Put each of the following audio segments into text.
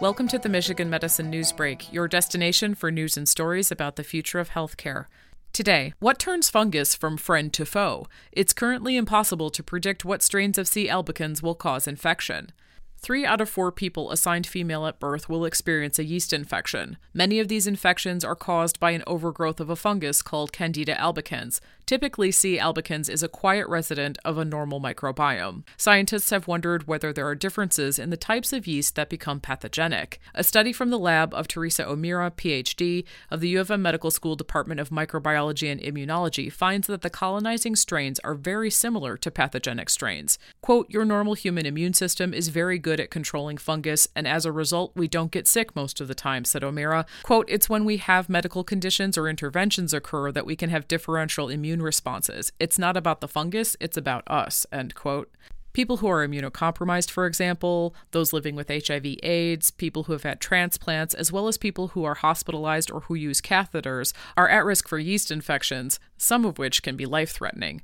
Welcome to the Michigan Medicine News Break, your destination for news and stories about the future of healthcare. Today, what turns fungus from friend to foe? It's currently impossible to predict what strains of C. albicans will cause infection. Three out of four people assigned female at birth will experience a yeast infection. Many of these infections are caused by an overgrowth of a fungus called Candida albicans. Typically, C. albicans is a quiet resident of a normal microbiome. Scientists have wondered whether there are differences in the types of yeast that become pathogenic. A study from the lab of Teresa O'Meara, PhD, of the U of M Medical School Department of Microbiology and Immunology finds that the colonizing strains are very similar to pathogenic strains. Quote, Your normal human immune system is very good good at controlling fungus, and as a result, we don't get sick most of the time, said O'Meara. Quote, It's when we have medical conditions or interventions occur that we can have differential immune responses. It's not about the fungus, it's about us, end quote. People who are immunocompromised, for example, those living with HIV AIDS, people who have had transplants, as well as people who are hospitalized or who use catheters, are at risk for yeast infections, some of which can be life threatening.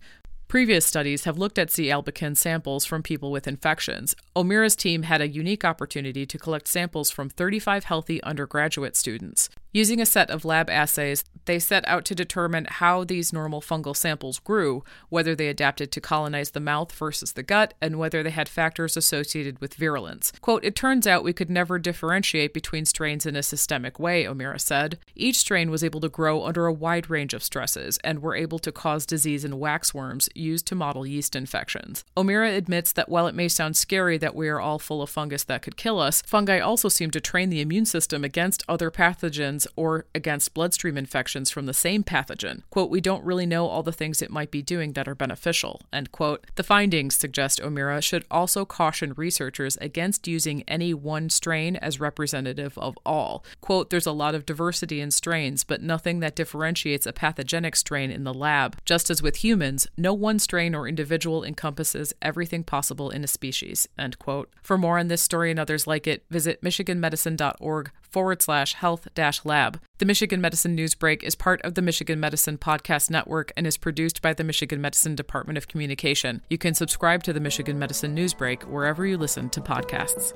Previous studies have looked at C. albicans samples from people with infections. O'Meara's team had a unique opportunity to collect samples from 35 healthy undergraduate students. Using a set of lab assays, they set out to determine how these normal fungal samples grew, whether they adapted to colonize the mouth versus the gut, and whether they had factors associated with virulence. Quote, It turns out we could never differentiate between strains in a systemic way, O'Meara said. Each strain was able to grow under a wide range of stresses and were able to cause disease in waxworms used to model yeast infections. O'Meara admits that while it may sound scary that we are all full of fungus that could kill us, fungi also seem to train the immune system against other pathogens or against bloodstream infections from the same pathogen. Quote, we don't really know all the things it might be doing that are beneficial, end quote. The findings, suggest O'Meara, should also caution researchers against using any one strain as representative of all. Quote, there's a lot of diversity in strains, but nothing that differentiates a pathogenic strain in the lab. Just as with humans, no one strain or individual encompasses everything possible in a species, end quote. For more on this story and others like it, visit michiganmedicine.org forward slash health dash lab. The Michigan Medicine Newsbreak is part of the Michigan Medicine Podcast Network and is produced by the Michigan Medicine Department of Communication. You can subscribe to the Michigan Medicine Newsbreak wherever you listen to podcasts.